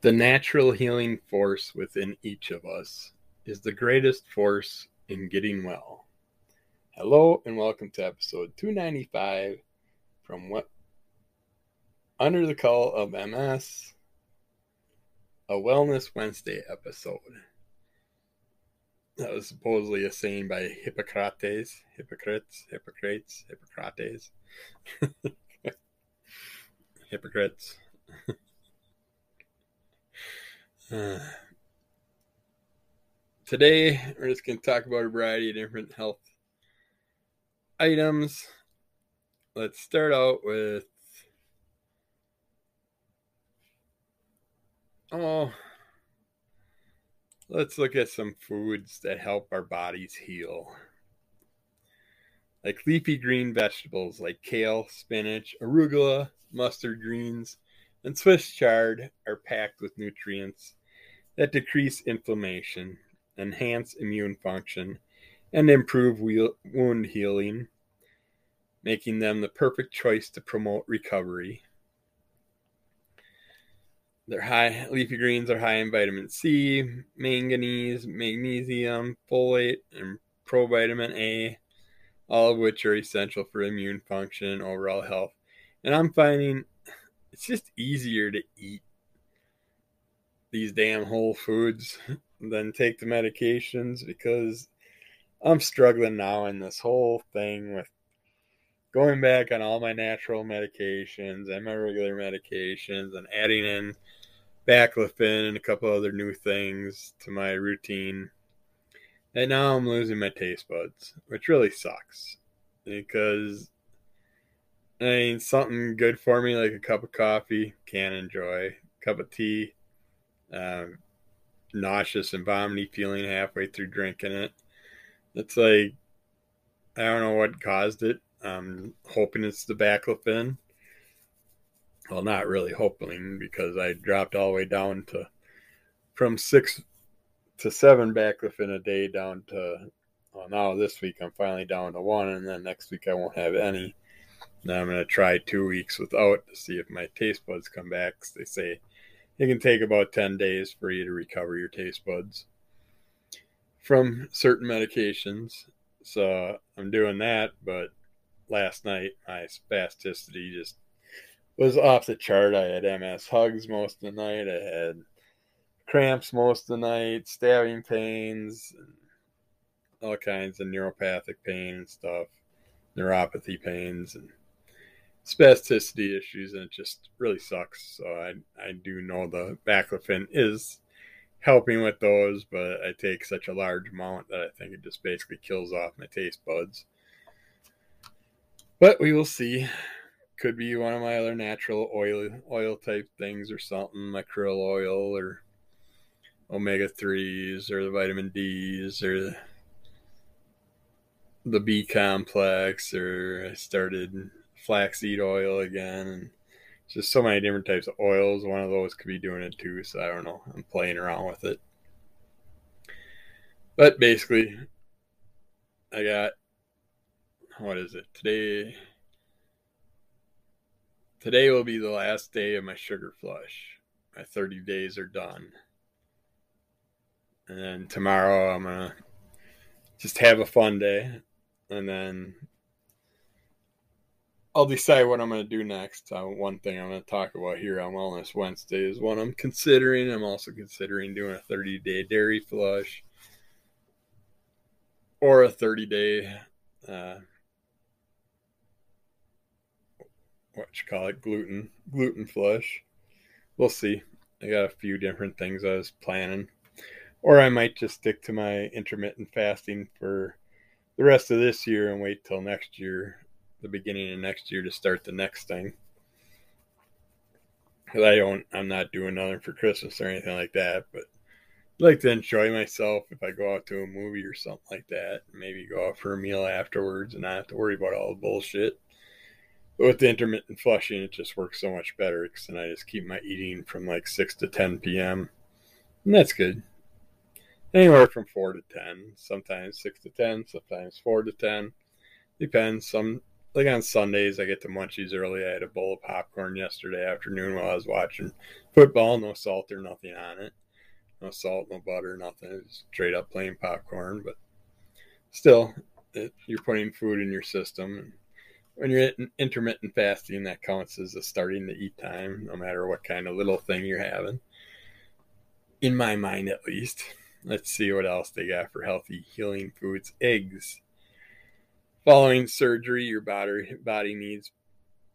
The natural healing force within each of us is the greatest force in getting well. Hello and welcome to episode 295 from what Under the Cloud of MS, a Wellness Wednesday episode. That was supposedly a saying by Hippocrates, hypocrites, Hippocrates, Hippocrates, hypocrites. Uh, today, we're just going to talk about a variety of different health items. Let's start out with. Oh, let's look at some foods that help our bodies heal. Like leafy green vegetables like kale, spinach, arugula, mustard greens, and Swiss chard are packed with nutrients that decrease inflammation, enhance immune function, and improve wound healing, making them the perfect choice to promote recovery. Their high leafy greens are high in vitamin C, manganese, magnesium, folate, and provitamin A, all of which are essential for immune function and overall health. And I'm finding it's just easier to eat these damn whole foods than take the medications because I'm struggling now in this whole thing with going back on all my natural medications and my regular medications and adding in baclofen and a couple other new things to my routine. And now I'm losing my taste buds, which really sucks because I mean something good for me like a cup of coffee can enjoy, cup of tea um, nauseous and vomiting feeling halfway through drinking it. It's like I don't know what caused it. I'm hoping it's the baclofen. Well, not really hoping because I dropped all the way down to from six to seven baclofen a day down to well now this week I'm finally down to one and then next week I won't have any. Now I'm gonna try two weeks without to see if my taste buds come back. They say it can take about 10 days for you to recover your taste buds from certain medications. So I'm doing that, but last night my spasticity just was off the chart. I had MS hugs most of the night. I had cramps most of the night, stabbing pains, all kinds of neuropathic pain and stuff, neuropathy pains, and spasticity issues, and it just really sucks. So I I do know the baclofen is helping with those, but I take such a large amount that I think it just basically kills off my taste buds. But we will see. Could be one of my other natural oil oil type things or something, my krill oil or omega threes or the vitamin D's or the, the B complex or I started flaxseed oil again, and just so many different types of oils. One of those could be doing it too, so I don't know. I'm playing around with it. But basically, I got what is it today? Today will be the last day of my sugar flush. My 30 days are done. And then tomorrow I'm going to just have a fun day. And then I'll decide what I'm going to do next. Uh, one thing I'm going to talk about here on Wellness Wednesday is what I'm considering. I'm also considering doing a 30 day dairy flush or a 30 day, uh, what you call it, gluten gluten flush. We'll see. I got a few different things I was planning, or I might just stick to my intermittent fasting for the rest of this year and wait till next year the beginning of next year to start the next thing. Cause I don't, I'm not doing nothing for Christmas or anything like that, but I like to enjoy myself if I go out to a movie or something like that. Maybe go out for a meal afterwards and not have to worry about all the bullshit. But with the intermittent flushing, it just works so much better because then I just keep my eating from like 6 to 10 p.m. And that's good. Anywhere from 4 to 10, sometimes 6 to 10, sometimes 4 to 10. Depends. Some like on Sundays, I get the munchies early. I had a bowl of popcorn yesterday afternoon while I was watching football. No salt or nothing on it. No salt, no butter, nothing. It's straight up plain popcorn. But still, it, you're putting food in your system. And when you're intermittent fasting, that counts as a starting to eat time, no matter what kind of little thing you're having. In my mind, at least. Let's see what else they got for healthy healing foods. Eggs. Following surgery, your body body needs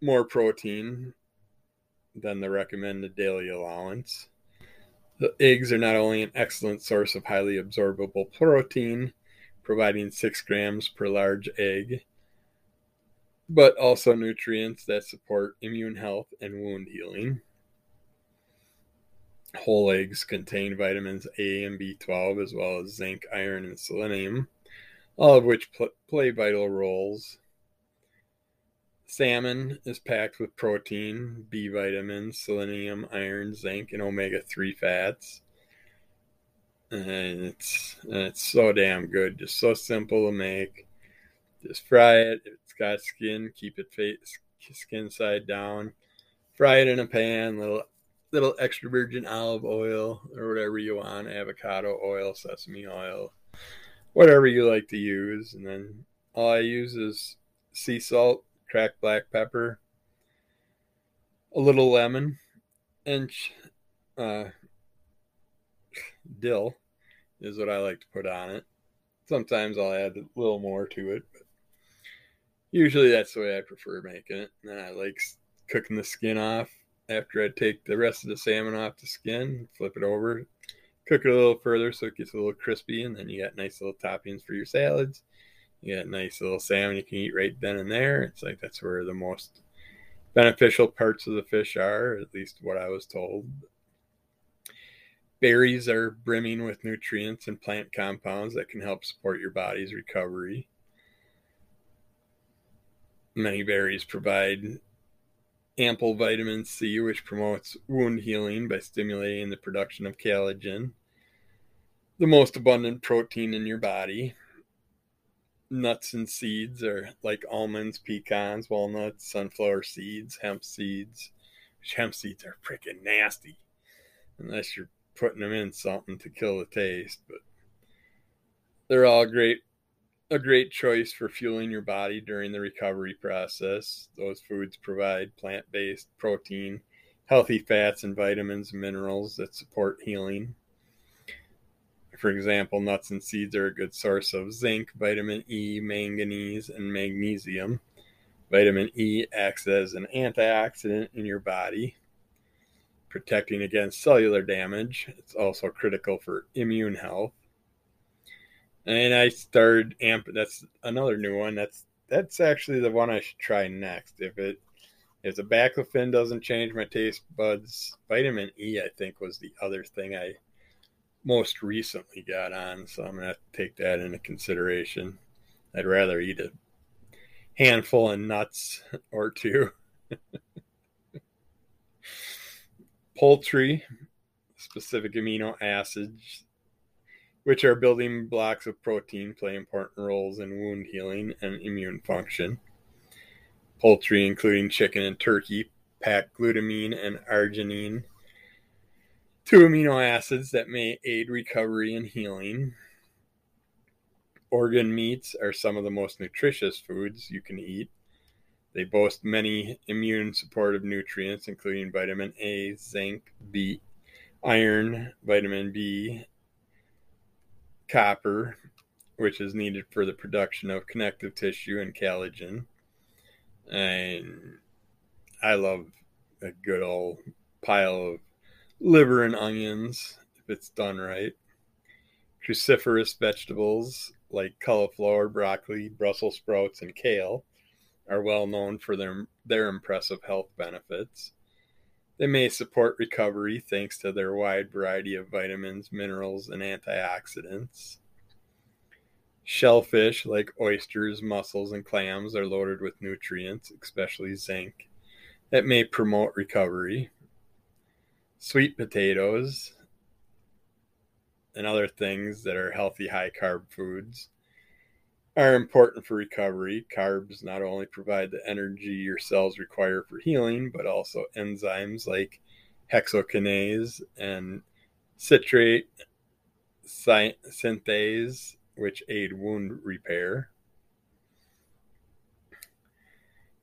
more protein than the recommended daily allowance. The eggs are not only an excellent source of highly absorbable protein, providing 6 grams per large egg, but also nutrients that support immune health and wound healing. Whole eggs contain vitamins A and B12, as well as zinc, iron, and selenium, all of which pl- play vital roles. Salmon is packed with protein, B vitamins, selenium, iron, zinc, and omega 3 fats. And it's, it's so damn good, just so simple to make. Just fry it. If it's got skin, keep it face, skin side down. Fry it in a pan, little little extra virgin olive oil or whatever you want, avocado oil, sesame oil, whatever you like to use. And then all I use is sea salt, cracked black pepper, a little lemon, and uh, dill is what I like to put on it. Sometimes I'll add a little more to it, but usually that's the way I prefer making it. And then I like cooking the skin off after I take the rest of the salmon off the skin, flip it over, cook it a little further so it gets a little crispy, and then you got nice little toppings for your salads. You got nice little salmon you can eat right then and there. It's like that's where the most beneficial parts of the fish are, at least what I was told. Berries are brimming with nutrients and plant compounds that can help support your body's recovery. Many berries provide ample vitamin C, which promotes wound healing by stimulating the production of collagen, the most abundant protein in your body. Nuts and seeds are like almonds, pecans, walnuts, sunflower seeds, hemp seeds. Hemp seeds are freaking nasty unless you're putting them in something to kill the taste, but they're all great a great choice for fueling your body during the recovery process. Those foods provide plant based protein, healthy fats, and vitamins and minerals that support healing. For example, nuts and seeds are a good source of zinc, vitamin E, manganese, and magnesium. Vitamin E acts as an antioxidant in your body, protecting against cellular damage. It's also critical for immune health and I started amp. That's another new one. That's that's actually the one I should try next. If it if the baclofen doesn't change my taste buds, vitamin E I think was the other thing I most recently got on. So I'm gonna have to take that into consideration. I'd rather eat a handful of nuts or two. Poultry, specific amino acids which are building blocks of protein, play important roles in wound healing and immune function. Poultry, including chicken and turkey, pack glutamine and arginine, two amino acids that may aid recovery and healing. Organ meats are some of the most nutritious foods you can eat. They boast many immune supportive nutrients, including vitamin A, zinc, B, iron, vitamin B, copper, which is needed for the production of connective tissue and collagen. And I love a good old pile of liver and onions if it's done right. Cruciferous vegetables like cauliflower, broccoli, Brussels sprouts, and kale are well known for their, their impressive health benefits. They may support recovery thanks to their wide variety of vitamins, minerals, and antioxidants. Shellfish, like oysters, mussels, and clams, are loaded with nutrients, especially zinc, that may promote recovery. Sweet potatoes and other things that are healthy, high carb foods are important for recovery. Carbs not only provide the energy your cells require for healing, but also enzymes like hexokinase and citrate synthase, which aid wound repair.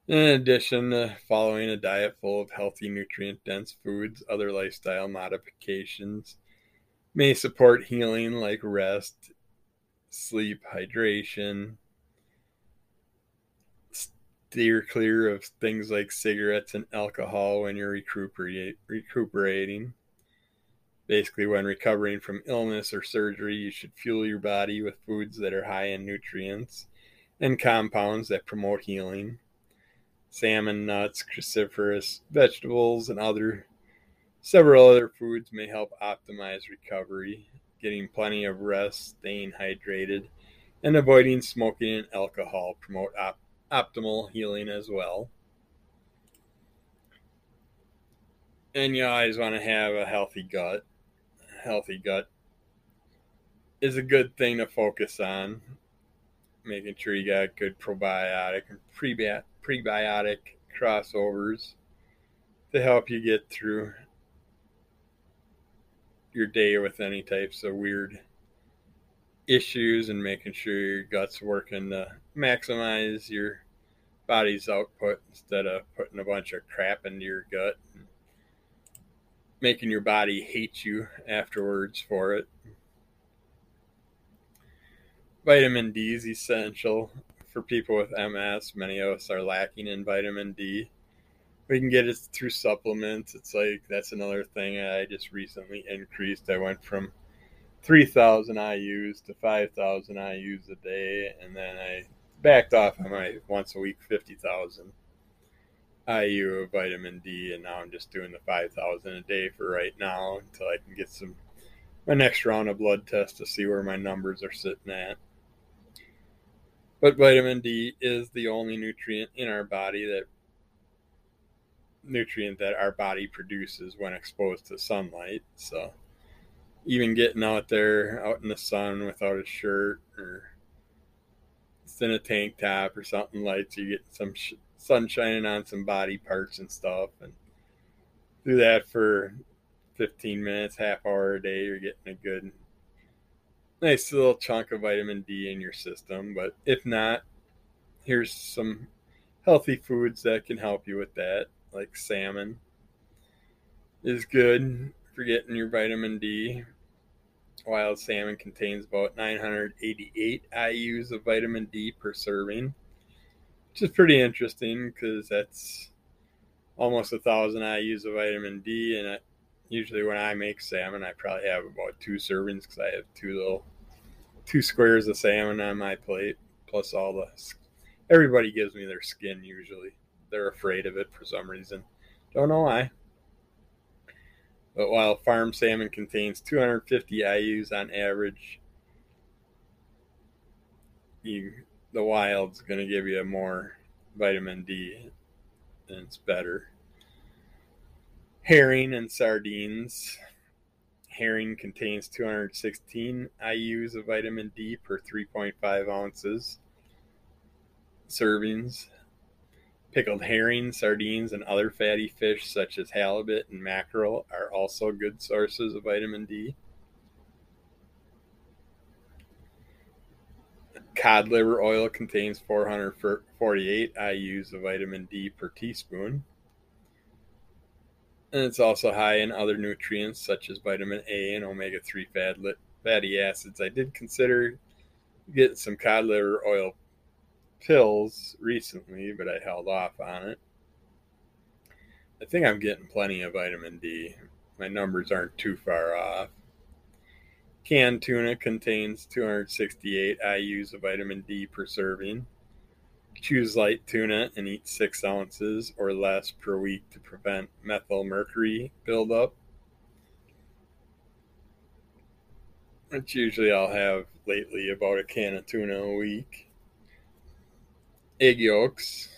In addition to following a diet full of healthy, nutrient dense foods, other lifestyle modifications may support healing like rest, sleep, hydration. Steer clear of things like cigarettes and alcohol when you're recuperate, recuperating. Basically, when recovering from illness or surgery, you should fuel your body with foods that are high in nutrients and compounds that promote healing salmon, nuts, cruciferous vegetables, and other several other foods may help optimize recovery. Getting plenty of rest, staying hydrated, and avoiding smoking and alcohol promote op- optimal healing as well. And you always want to have a healthy gut. A healthy gut is a good thing to focus on. Making sure you got good probiotic and prebiotic prebiotic crossovers to help you get through your day with any types of weird issues and making sure your gut's working to maximize your body's output instead of putting a bunch of crap into your gut and making your body hate you afterwards for it. Vitamin D is essential for people with MS, many of us are lacking in vitamin D. We can get it through supplements. It's like that's another thing I just recently increased. I went from 3,000 IUs to 5,000 IUs a day, and then I backed off on my once a week 50,000 IU of vitamin D, and now I'm just doing the 5,000 a day for right now until I can get some my next round of blood tests to see where my numbers are sitting at. But vitamin D is the only nutrient in our body that nutrient that our body produces when exposed to sunlight. So even getting out there out in the sun without a shirt or in a tank top or something light, so you get some sh- sun shining on some body parts and stuff, and do that for 15 minutes, half hour a day. You're getting a good nice little chunk of vitamin D in your system. But if not, here's some healthy foods that can help you with that, like salmon is good for getting your vitamin D. Wild salmon contains about 988 IUs of vitamin D per serving, which is pretty interesting because that's almost a thousand IUs of vitamin D, and usually when I make salmon, I probably have about two servings because I have two little two squares of salmon on my plate, plus all the. Everybody gives me their skin usually. They're afraid of it for some reason. Don't know why. But while farm salmon contains 250 IUs on average, you the wild's going to give you more vitamin D and it's better herring and sardines. Herring contains 216 IUs of vitamin D per 3.5 ounces servings. Pickled herring, sardines, and other fatty fish such as halibut and mackerel are also good sources of vitamin D. Cod liver oil contains 448 IUs of vitamin D per teaspoon. And it's also high in other nutrients such as vitamin A and omega 3 fatty acids. I did consider getting some cod liver oil pills recently, but I held off on it. I think I'm getting plenty of vitamin D. My numbers aren't too far off. Canned tuna contains 268 IUs of vitamin D per serving. Choose light tuna and eat six ounces or less per week to prevent methyl mercury buildup. Which usually I'll have lately about a can of tuna a week. Egg yolks.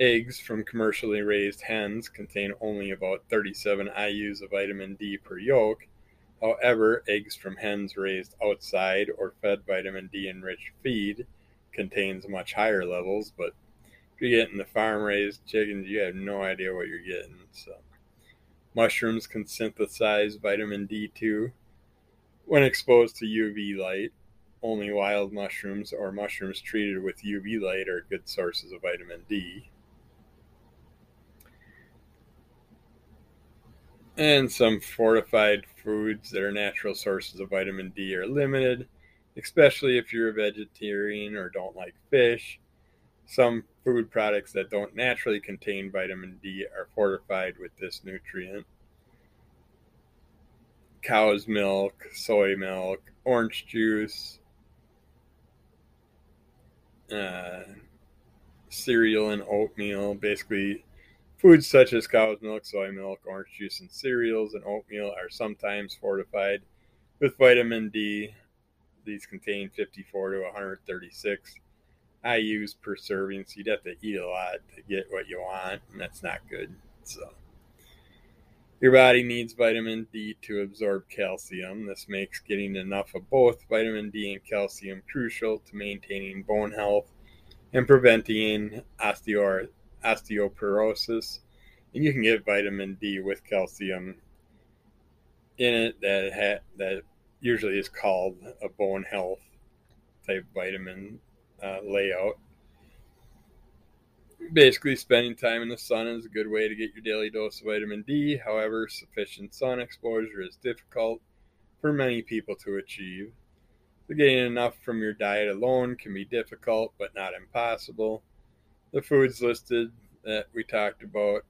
Eggs from commercially raised hens contain only about 37 IUs of vitamin D per yolk, However, eggs from hens raised outside or fed vitamin D enriched feed contains much higher levels, but if you're getting the farm raised chickens, you have no idea what you're getting. So mushrooms can synthesize vitamin D2 when exposed to UV light. Only wild mushrooms or mushrooms treated with UV light are good sources of vitamin D. And some fortified foods that are natural sources of vitamin D are limited, especially if you're a vegetarian or don't like fish. Some food products that don't naturally contain vitamin D are fortified with this nutrient. Cow's milk, soy milk, orange juice, uh, cereal and oatmeal, basically Foods such as cow's milk, soy milk, orange juice, and cereals and oatmeal are sometimes fortified with vitamin D. These contain 54 to 136 IUs per serving, so you'd have to eat a lot to get what you want, and that's not good. So, your body needs vitamin D to absorb calcium. This makes getting enough of both vitamin D and calcium crucial to maintaining bone health and preventing osteoporosis, and you can get vitamin D with calcium in it that ha- that usually is called a bone health type vitamin uh, layout. Basically, spending time in the sun is a good way to get your daily dose of vitamin D. However, sufficient sun exposure is difficult for many people to achieve. So getting enough from your diet alone can be difficult, but not impossible. The foods listed that we talked about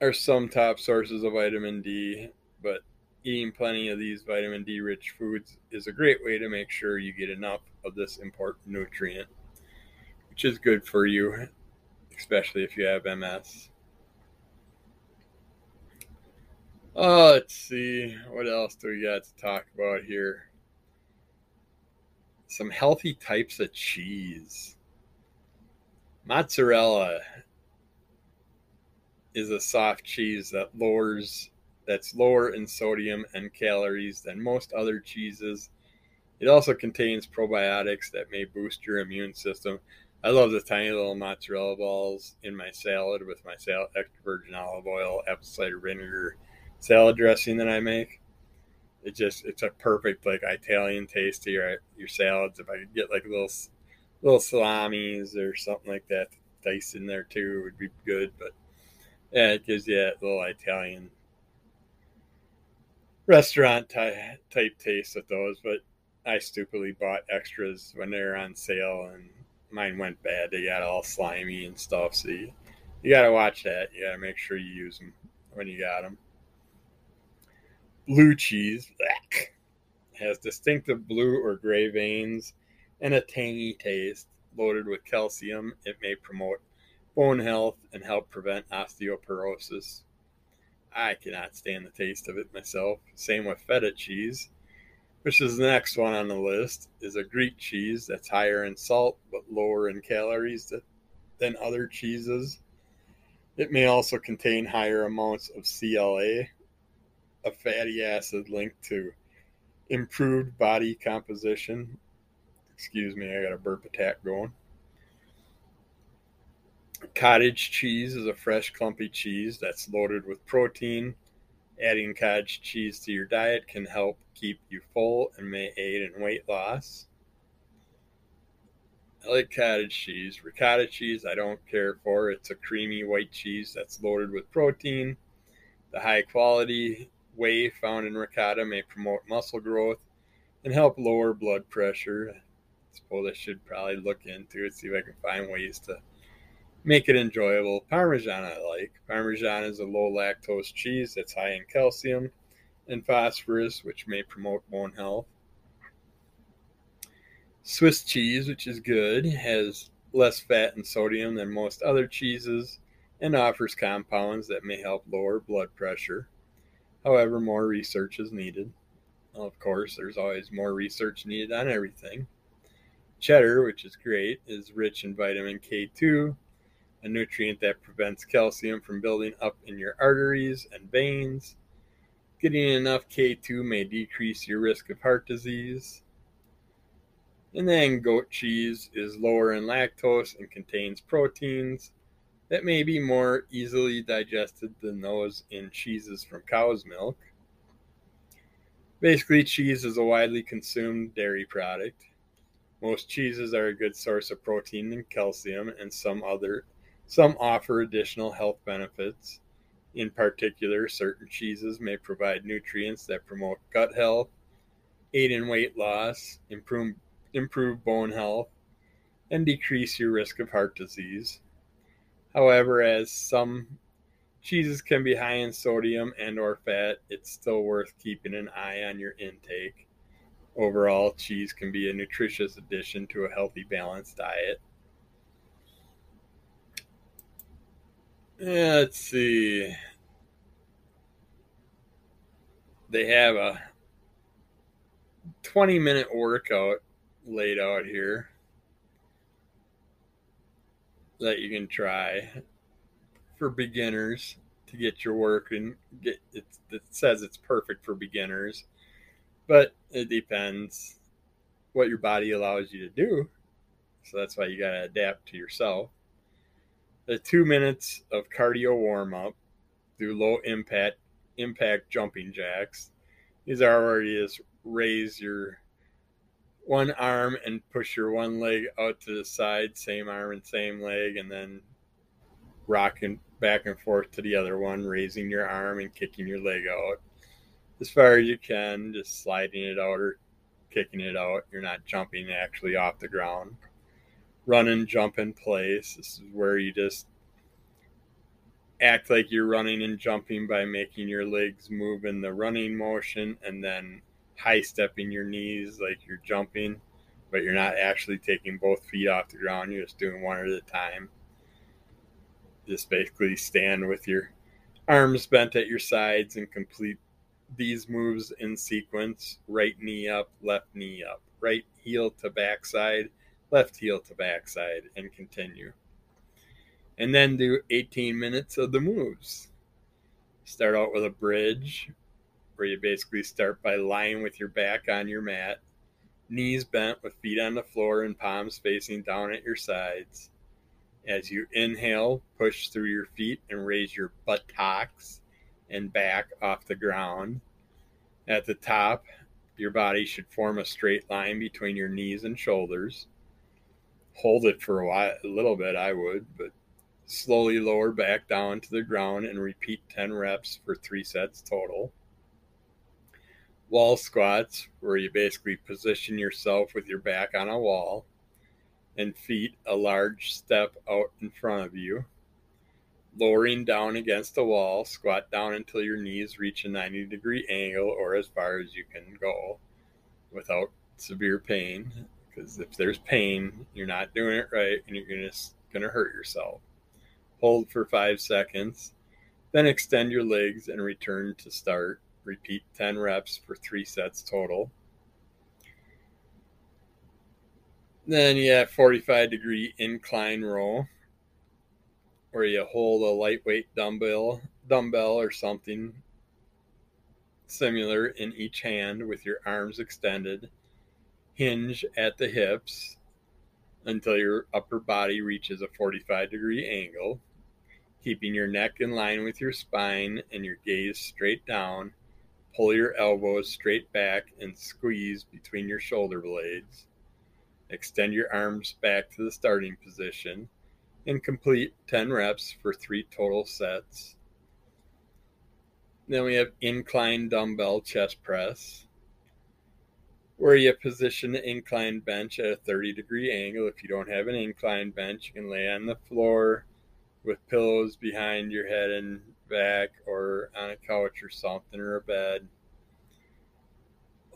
are some top sources of vitamin D, but eating plenty of these vitamin D rich foods is a great way to make sure you get enough of this important nutrient, which is good for you, especially if you have MS. Oh, uh, let's see. What else do we got to talk about here? Some healthy types of cheese. Mozzarella is a soft cheese that lowers that's lower in sodium and calories than most other cheeses. It also contains probiotics that may boost your immune system. I love the tiny little mozzarella balls in my salad with my extra virgin olive oil, apple cider vinegar salad dressing that I make. It just it's a perfect like Italian taste to your your salads. If I could get like little little salamis or something like that dice in there too would be good. But yeah, it gives you that little Italian restaurant type taste with those. But I stupidly bought extras when they were on sale, and mine went bad. They got all slimy and stuff. So you, you got to watch that. You got to make sure you use them when you got them. Blue cheese blech, has distinctive blue or gray veins and a tangy taste. Loaded with calcium, it may promote bone health and help prevent osteoporosis. I cannot stand the taste of it myself. Same with feta cheese, which is the next one on the list, is a Greek cheese that's higher in salt but lower in calories than other cheeses. It may also contain higher amounts of CLA, a fatty acid linked to improved body composition Excuse me, I got a burp attack going. Cottage cheese is a fresh, clumpy cheese that's loaded with protein. Adding cottage cheese to your diet can help keep you full and may aid in weight loss. I like cottage cheese. Ricotta cheese, I don't care for. It's a creamy white cheese that's loaded with protein. The high quality whey found in ricotta may promote muscle growth and help lower blood pressure I suppose I should probably look into it, see if I can find ways to make it enjoyable. Parmesan I like. Parmesan is a low lactose cheese that's high in calcium and phosphorus, which may promote bone health. Swiss cheese, which is good, has less fat and sodium than most other cheeses and offers compounds that may help lower blood pressure. However, more research is needed. Of course, there's always more research needed on everything. Cheddar, which is great, is rich in vitamin K2, a nutrient that prevents calcium from building up in your arteries and veins. Getting enough K2 may decrease your risk of heart disease. And then goat cheese is lower in lactose and contains proteins that may be more easily digested than those in cheeses from cow's milk. Basically, cheese is a widely consumed dairy product. Most cheeses are a good source of protein and calcium, and some other some offer additional health benefits. In particular, certain cheeses may provide nutrients that promote gut health, aid in weight loss, improve, improve bone health, and decrease your risk of heart disease. However, as some cheeses can be high in sodium and or fat, it's still worth keeping an eye on your intake. Overall, cheese can be a nutritious addition to a healthy, balanced diet. Let's see. They have a 20 minute workout laid out here that you can try for beginners to get your work and get it, it says it's perfect for beginners but it depends what your body allows you to do so that's why you got to adapt to yourself the two minutes of cardio warm up do low impact impact jumping jacks these are already just raise your one arm and push your one leg out to the side, same arm and same leg, and then rocking back and forth to the other one, raising your arm and kicking your leg out as far as you can, just sliding it out or kicking it out. You're not jumping actually off the ground. Run and jump in place. This is where you just act like you're running and jumping by making your legs move in the running motion and then high stepping your knees like you're jumping, but you're not actually taking both feet off the ground. You're just doing one at a time. Just basically stand with your arms bent at your sides and complete these moves in sequence right knee up, left knee up, right heel to backside, left heel to backside, and continue. And then do 18 minutes of the moves. Start out with a bridge, where you basically start by lying with your back on your mat, knees bent with feet on the floor and palms facing down at your sides. As you inhale, push through your feet and raise your buttocks and back off the ground. At the top, your body should form a straight line between your knees and shoulders. Hold it for a while, a little bit, I would, but slowly lower back down to the ground and repeat 10 reps for three sets total wall squats, where you basically position yourself with your back on a wall and feet a large step out in front of you. Lowering down against the wall, squat down until your knees reach a 90 degree angle or as far as you can go without severe pain. Because if there's pain, you're not doing it right and you're gonna, gonna hurt yourself. Hold for five seconds, then extend your legs and return to start Repeat 10 reps for three sets total. Then you have 45 degree incline row where you hold a lightweight dumbbell dumbbell or something similar in each hand with your arms extended. Hinge at the hips until your upper body reaches a 45 degree angle, keeping your neck in line with your spine and your gaze straight down Pull your elbows straight back and squeeze between your shoulder blades. Extend your arms back to the starting position and complete 10 reps for three total sets. Then we have incline dumbbell chest press, where you position the incline bench at a 30 degree angle. If you don't have an incline bench, you can lay on the floor with pillows behind your head and back or on a couch or something or a bed.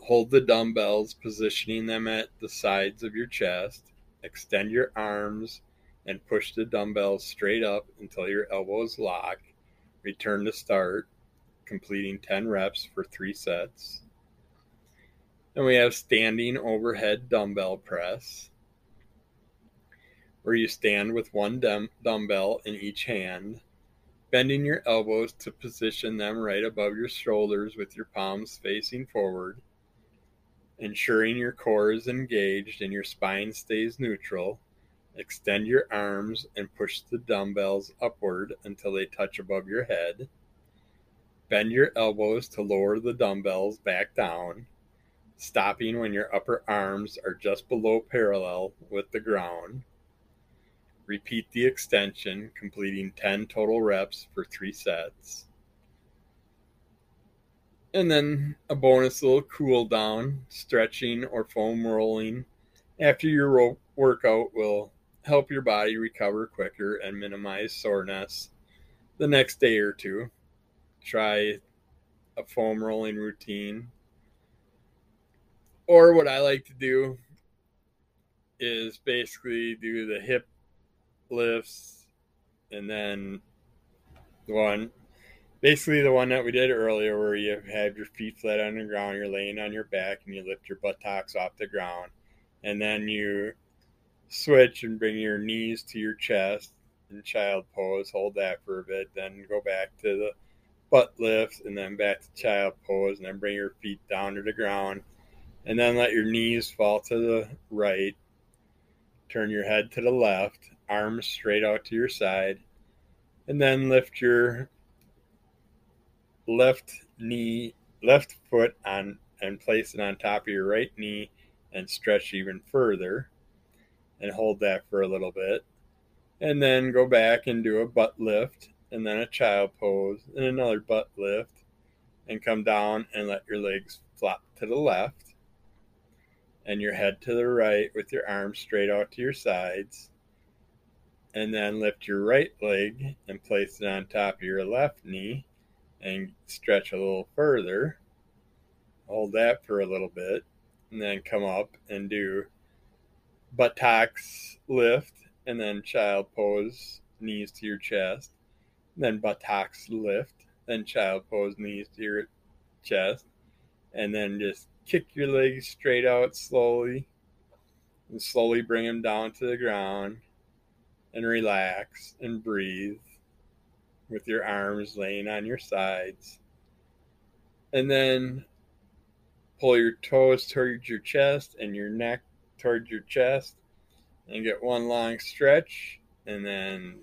Hold the dumbbells, positioning them at the sides of your chest. Extend your arms and push the dumbbells straight up until your elbows lock. Return to start, completing 10 reps for three sets. Then we have standing overhead dumbbell press where you stand with one dumbbell in each hand. bending your elbows to position them right above your shoulders with your palms facing forward, ensuring your core is engaged and your spine stays neutral. Extend your arms and push the dumbbells upward until they touch above your head. Bend your elbows to lower the dumbbells back down, stopping when your upper arms are just below parallel with the ground. Repeat the extension, completing 10 total reps for three sets. And then a bonus little cool down, stretching or foam rolling after your workout will help your body recover quicker and minimize soreness the next day or two. Try a foam rolling routine. Or what I like to do is basically do the hip lifts and then the one basically the one that we did earlier where you have your feet flat on the ground, you're laying on your back and you lift your buttocks off the ground. And then you switch and bring your knees to your chest in child pose, hold that for a bit, then go back to the butt lift and then back to child pose and then bring your feet down to the ground and then let your knees fall to the right. Turn your head to the left, arms straight out to your side, and then lift your left knee, left foot on and place it on top of your right knee and stretch even further and hold that for a little bit. And then go back and do a butt lift and then a child pose and another butt lift and come down and let your legs flop to the left and your head to the right with your arms straight out to your sides. And then lift your right leg and place it on top of your left knee and stretch a little further. Hold that for a little bit and then come up and do buttocks lift and then child pose, knees to your chest, then buttocks lift, then child pose, knees to your chest, and then just kick your legs straight out slowly and slowly bring them down to the ground and relax and breathe with your arms laying on your sides. And then pull your toes towards your chest and your neck towards your chest and get one long stretch and then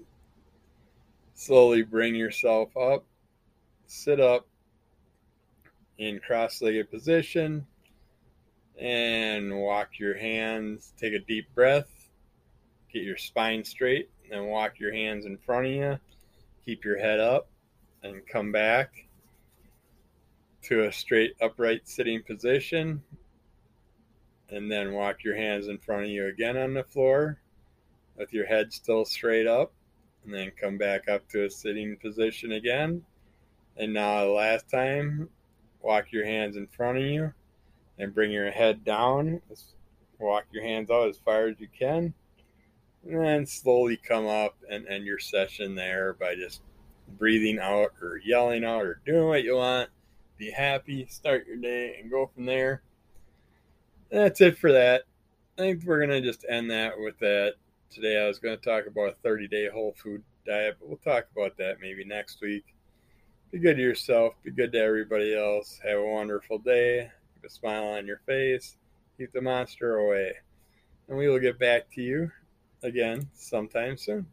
slowly bring yourself up sit up in cross-legged position and walk your hands take a deep breath get your spine straight and walk your hands in front of you keep your head up and come back to a straight upright sitting position and then walk your hands in front of you again on the floor with your head still straight up and then come back up to a sitting position again. And now last time walk your hands in front of you and bring your head down walk your hands out as far as you can and then slowly come up and end your session there by just breathing out or yelling out or doing what you want be happy start your day and go from there that's it for that. I think we're going to just end that with that. Today I was going to talk about a 30 day whole food diet, but we'll talk about that maybe next week. Be good to yourself. Be good to everybody else. Have a wonderful day. Keep a smile on your face. Keep the monster away. And we will get back to you again sometime soon.